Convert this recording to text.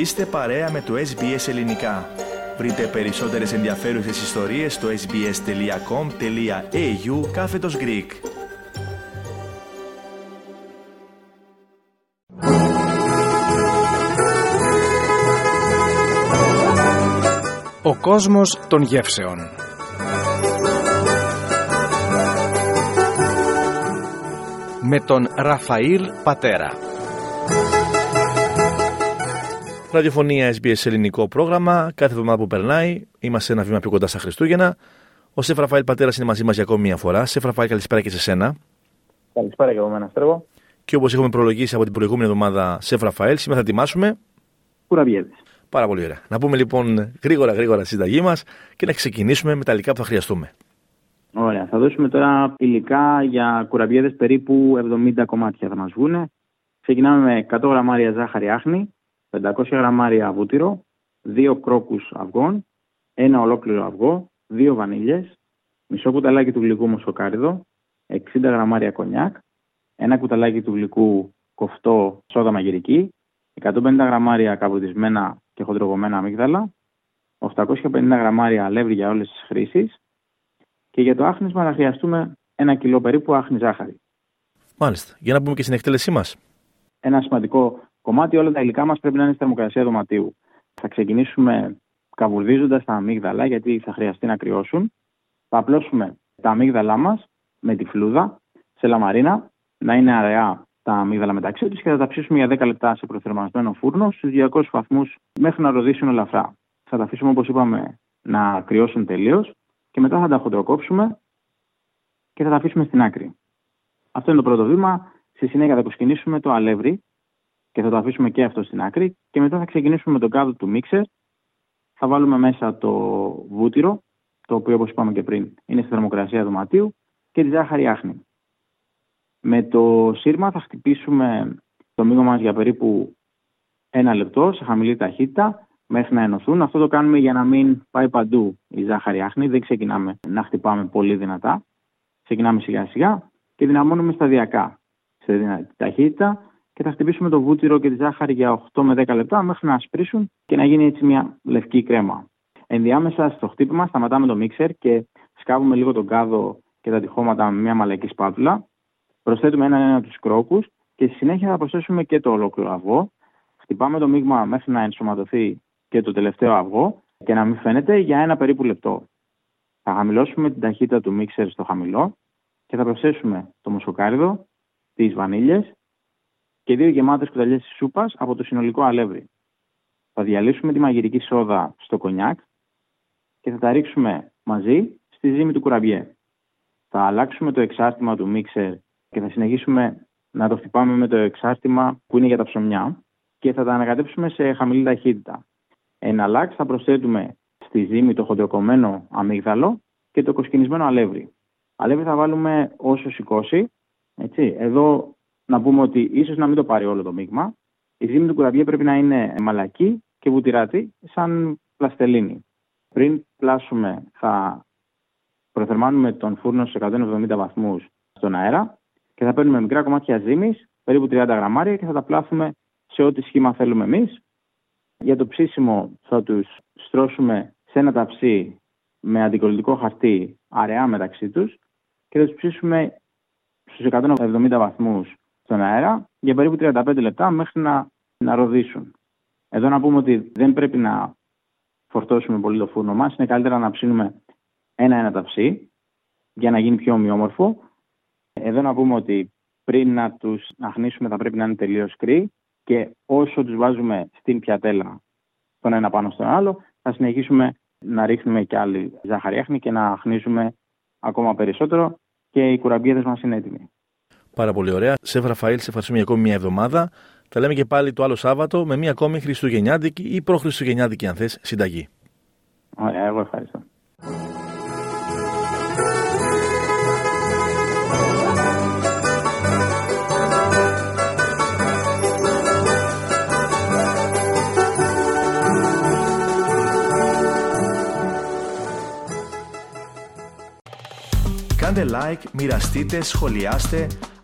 Είστε παρέα με το SBS Ελληνικά. Βρείτε περισσότερες ενδιαφέρουσες ιστορίες στο sbs.com.au κάθετος Greek. Ο κόσμος των γεύσεων Με τον Ραφαήλ Πατέρα Ραδιοφωνία SBS ελληνικό πρόγραμμα. Κάθε εβδομάδα που περνάει, είμαστε ένα βήμα πιο κοντά στα Χριστούγεννα. Ο Σεφ Ραφαήλ Πατέρας είναι μαζί μας για ακόμη μια φορά. Σεφ Ραφαήλ, καλησπέρα και σε σένα. Καλησπέρα και από μένα, Στρέβο. Και όπως έχουμε προλογίσει από την προηγούμενη εβδομάδα, Σεφ Ραφαήλ, σήμερα θα ετοιμάσουμε. Κουραμπιέδε. Πάρα πολύ ωραία. Να πούμε λοιπόν γρήγορα γρήγορα τη συνταγή μας και να ξεκινήσουμε με τα υλικά που θα χρειαστούμε. Ωραία. Θα δώσουμε τώρα υλικά για κουραμπιέδες περίπου 70 κομμάτια θα μας βγουν. Ξεκινάμε με 100 γραμμάρια ζάχαρη άχνη, 500 γραμμάρια βούτυρο, 2 κρόκους αυγών, ένα ολόκληρο αυγό, 2 βανίλιες, μισό κουταλάκι του γλυκού μοσοκάριδο, 60 γραμμάρια κονιάκ, ένα κουταλάκι του γλυκού κοφτό σόδα μαγειρική, 150 γραμμάρια καβουτισμένα και χοντρογωμένα αμύγδαλα, 850 γραμμάρια αλεύρι για όλες τις χρήσεις και για το άχνισμα θα χρειαστούμε ένα κιλό περίπου άχνη ζάχαρη. Μάλιστα. Για να πούμε και στην εκτέλεσή μας. Ένα σημαντικό κομμάτι όλα τα υλικά μας πρέπει να είναι στη θερμοκρασία δωματίου. Θα ξεκινήσουμε καβουρδίζοντας τα αμύγδαλα, γιατί θα χρειαστεί να κρυώσουν. Θα απλώσουμε τα αμύγδαλά μας με τη φλούδα σε λαμαρίνα, να είναι αραιά τα αμύγδαλα μεταξύ τους και θα τα ψήσουμε για 10 λεπτά σε προθερμασμένο φούρνο στους 200 βαθμούς μέχρι να ροδίσουν ελαφρά. Θα τα αφήσουμε όπως είπαμε να κρυώσουν τελείως και μετά θα τα χοντροκόψουμε και θα τα αφήσουμε στην άκρη. Αυτό είναι το πρώτο βήμα. Στη συνέχεια θα προσκυνήσουμε το αλεύρι και θα το αφήσουμε και αυτό στην άκρη και μετά θα ξεκινήσουμε με τον κάδο του μίξερ. Θα βάλουμε μέσα το βούτυρο, το οποίο όπως είπαμε και πριν είναι στη θερμοκρασία δωματίου και τη ζάχαρη άχνη. Με το σύρμα θα χτυπήσουμε το μείγμα μας για περίπου ένα λεπτό σε χαμηλή ταχύτητα μέχρι να ενωθούν. Αυτό το κάνουμε για να μην πάει παντού η ζάχαρη άχνη. Δεν ξεκινάμε να χτυπάμε πολύ δυνατά. Ξεκινάμε σιγά σιγά και δυναμώνουμε σταδιακά σε δυνατή ταχύτητα και θα χτυπήσουμε το βούτυρο και τη ζάχαρη για 8 με 10 λεπτά μέχρι να ασπρίσουν και να γίνει έτσι μια λευκή κρέμα. Ενδιάμεσα στο χτύπημα σταματάμε το μίξερ και σκάβουμε λίγο τον κάδο και τα τυχώματα με μια μαλακή σπάτουλα. Προσθέτουμε έναν-ένα τους κρόκους και στη συνέχεια θα προσθέσουμε και το ολόκληρο αυγό. Χτυπάμε το μείγμα μέχρι να ενσωματωθεί και το τελευταίο αυγό και να μην φαίνεται για ένα περίπου λεπτό. Θα χαμηλώσουμε την ταχύτητα του μίξερ στο χαμηλό και θα προσθέσουμε το μοσοκάριδο, τις βανίλιες και δύο γεμάτες κουταλιές της σούπας από το συνολικό αλεύρι. Θα διαλύσουμε τη μαγειρική σόδα στο κονιάκ και θα τα ρίξουμε μαζί στη ζύμη του κουραμπιέ. Θα αλλάξουμε το εξάρτημα του μίξερ και θα συνεχίσουμε να το χτυπάμε με το εξάρτημα που είναι για τα ψωμιά και θα τα ανακατέψουμε σε χαμηλή ταχύτητα. Εν αλλάξ θα προσθέτουμε στη ζύμη το χοντροκομμένο αμύγδαλο και το κοσκινισμένο αλεύρι. Αλεύρι θα βάλουμε όσο σηκώσει. Έτσι. Εδώ να πούμε ότι ίσως να μην το πάρει όλο το μείγμα. Η ζύμη του κουραμπιέ πρέπει να είναι μαλακή και βουτυράτη, σαν πλαστελίνη. Πριν πλάσουμε, θα προθερμάνουμε τον φούρνο σε 170 βαθμούς στον αέρα και θα παίρνουμε μικρά κομμάτια ζύμης, περίπου 30 γραμμάρια, και θα τα πλάθουμε σε ό,τι σχήμα θέλουμε εμείς. Για το ψήσιμο θα τους στρώσουμε σε ένα ταψί με αντικολλητικό χαρτί αραιά μεταξύ τους και θα τους ψήσουμε στους 170 βαθμούς στον αέρα για περίπου 35 λεπτά μέχρι να, να ροδίσουν. Εδώ να πούμε ότι δεν πρέπει να φορτώσουμε πολύ το φούρνο μας. Είναι καλύτερα να ψήνουμε ένα-ένα ταψί για να γίνει πιο ομοιόμορφο. Εδώ να πούμε ότι πριν να τους αχνίσουμε θα πρέπει να είναι τελείως κρύοι και όσο τους βάζουμε στην πιατέλα τον ένα πάνω στον άλλο θα συνεχίσουμε να ρίχνουμε και άλλη ζάχαρη άχνη και να αχνίζουμε ακόμα περισσότερο και οι κουραμπιέδες μας είναι έτοιμοι. Πάρα πολύ ωραία. Σε Ραφαήλ, σε ευχαριστούμε για ακόμη μια εβδομάδα. Τα λέμε και πάλι το άλλο Σάββατο με μια ακόμη Χριστουγεννιάτικη ή προχριστουγεννιάτικη, αν θες, συνταγή. Ωραία, εγώ ευχαριστώ. Κάντε like, μοιραστείτε, σχολιάστε,